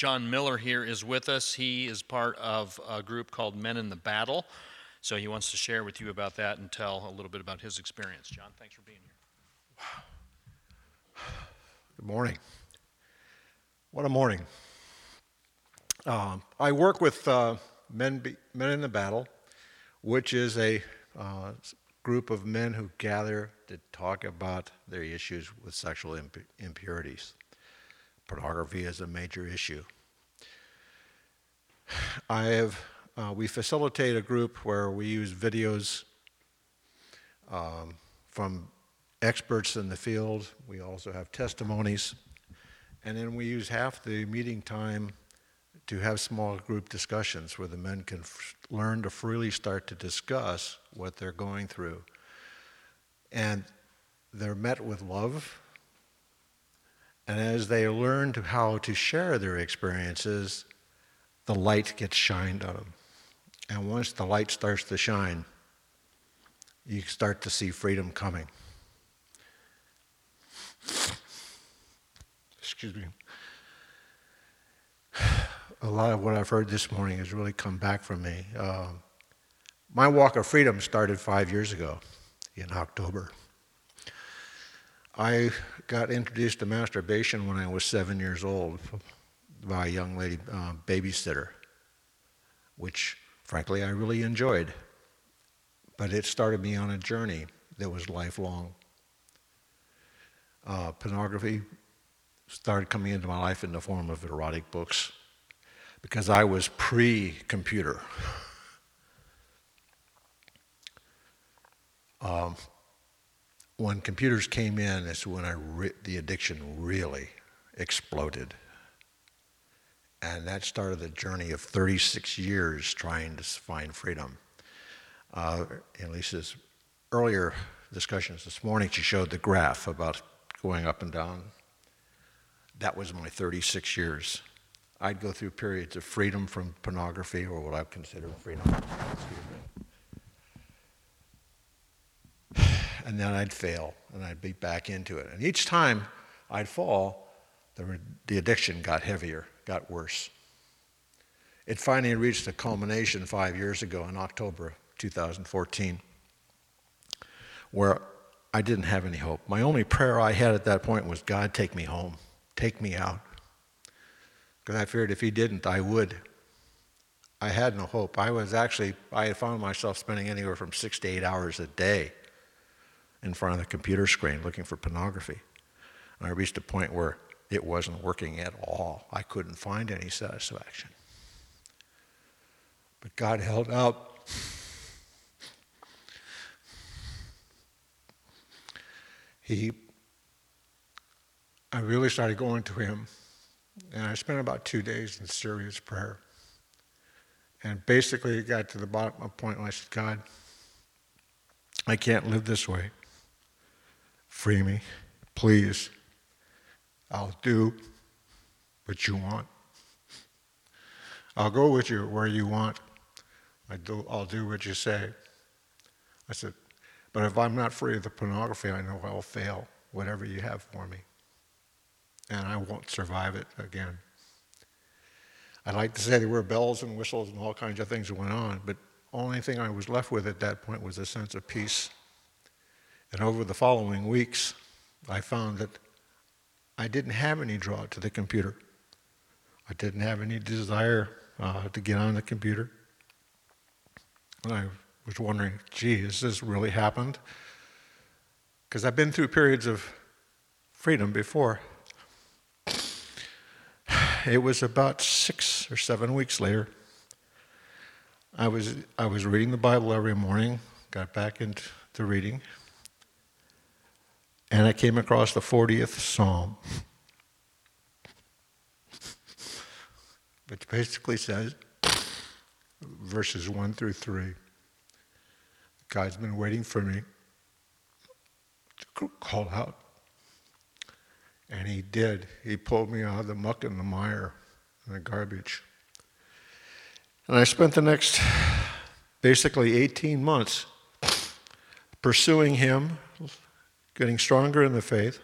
John Miller here is with us. He is part of a group called Men in the Battle. So he wants to share with you about that and tell a little bit about his experience. John, thanks for being here. Good morning. What a morning. Um, I work with uh, men, Be- men in the Battle, which is a uh, group of men who gather to talk about their issues with sexual imp- impurities. Pornography is a major issue. I have, uh, we facilitate a group where we use videos um, from experts in the field. We also have testimonies. And then we use half the meeting time to have small group discussions where the men can f- learn to freely start to discuss what they're going through. And they're met with love. And as they learn to how to share their experiences, the light gets shined on them. And once the light starts to shine, you start to see freedom coming. Excuse me. A lot of what I've heard this morning has really come back from me. Uh, my walk of freedom started five years ago in October. I got introduced to masturbation when I was seven years old by a young lady uh, babysitter, which frankly I really enjoyed. But it started me on a journey that was lifelong. Uh, pornography started coming into my life in the form of erotic books because I was pre computer. Um, when computers came in, is when I re- the addiction really exploded. And that started the journey of 36 years trying to find freedom. Uh, in Lisa's earlier discussions this morning, she showed the graph about going up and down. That was my 36 years. I'd go through periods of freedom from pornography, or what I consider freedom. And then I'd fail, and I'd be back into it. And each time I'd fall, the, the addiction got heavier, got worse. It finally reached a culmination five years ago in October 2014, where I didn't have any hope. My only prayer I had at that point was, God, take me home, take me out. Because I feared if He didn't, I would. I had no hope. I was actually, I had found myself spending anywhere from six to eight hours a day in front of the computer screen looking for pornography. And I reached a point where it wasn't working at all. I couldn't find any satisfaction. But God held out. He, I really started going to Him, and I spent about two days in serious prayer. And basically, it got to the bottom of point where I said, God, I can't live this way. Free me, please. I'll do what you want. I'll go with you where you want. I do, I'll do what you say. I said, but if I'm not free of the pornography, I know I'll fail, whatever you have for me. And I won't survive it again. I'd like to say there were bells and whistles and all kinds of things that went on, but only thing I was left with at that point was a sense of peace. And over the following weeks, I found that I didn't have any draw to the computer. I didn't have any desire uh, to get on the computer. And I was wondering, gee, has this really happened? Because I've been through periods of freedom before. It was about six or seven weeks later. I was, I was reading the Bible every morning, got back into the reading, and I came across the 40th Psalm, which basically says, verses 1 through 3. God's been waiting for me to call out. And He did. He pulled me out of the muck and the mire and the garbage. And I spent the next basically 18 months pursuing Him, getting stronger in the faith,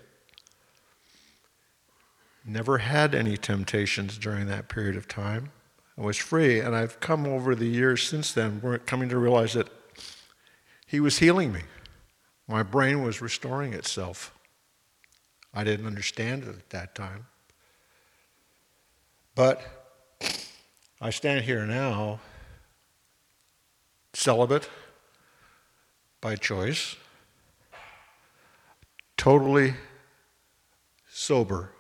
never had any temptations during that period of time. I was free, and I've come over the years since then, we're coming to realize that He was healing me. My brain was restoring itself. I didn't understand it at that time. But I stand here now, celibate by choice, totally sober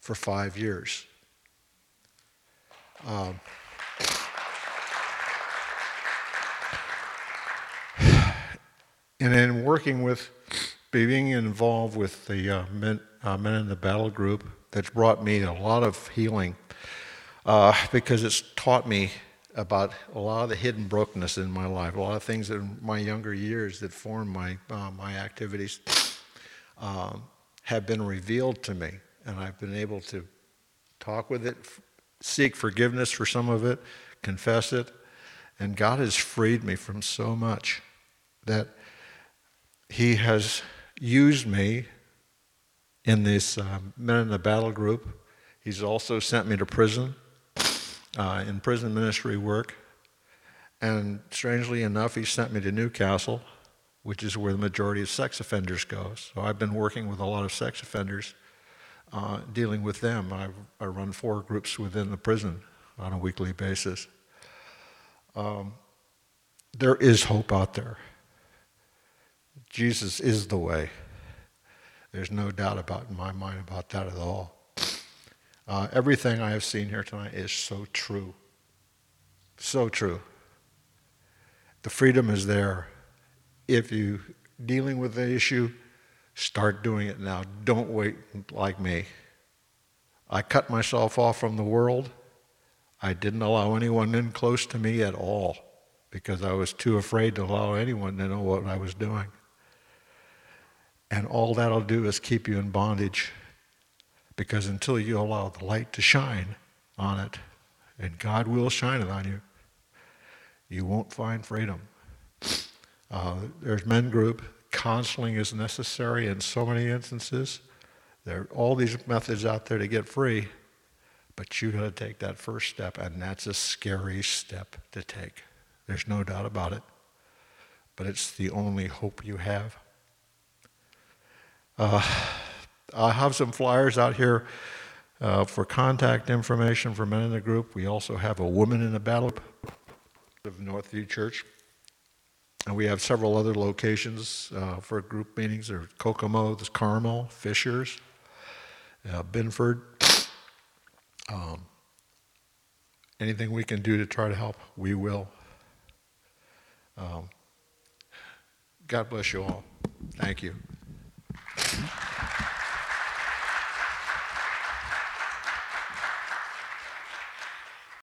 for five years. Um, and in working with, being involved with the uh, men, uh, men in the battle group, that's brought me a lot of healing uh, because it's taught me about a lot of the hidden brokenness in my life, a lot of things in my younger years that formed my, uh, my activities um, have been revealed to me, and I've been able to talk with it, f- seek forgiveness for some of it, confess it, and God has freed me from so much that He has used me in this uh, Men in the Battle group. He's also sent me to prison uh, in prison ministry work. And strangely enough, he sent me to New Castle, which is where the majority of sex offenders go. So I've been working with a lot of sex offenders, uh, dealing with them. I, I run four groups within the prison on a weekly basis. Um, there is hope out there. Jesus is the way. There's no doubt about in my mind about that at all. Uh, everything I have seen here tonight is so true. So true. The freedom is there. If you dealing with the issue, start doing it now. Don't wait like me. I cut myself off from the world. I didn't allow anyone in close to me at all because I was too afraid to allow anyone to know what I was doing. And all that'll do is keep you in bondage because until you allow the light to shine on it, and God will shine it on you, you won't find freedom. Uh, there's men group. Counseling is necessary in so many instances. There are all these methods out there to get free, but you got to take that first step, and that's a scary step to take. There's no doubt about it. But it's the only hope you have. Uh, I have some flyers out here uh, for contact information for men in the group. We also have a woman in the battle of Northview Church. And we have several other locations uh, for group meetings. There's Kokomo, there's Carmel, Fishers, uh, Binford. Um, anything we can do to try to help, we will. Um, God bless you all. Thank you.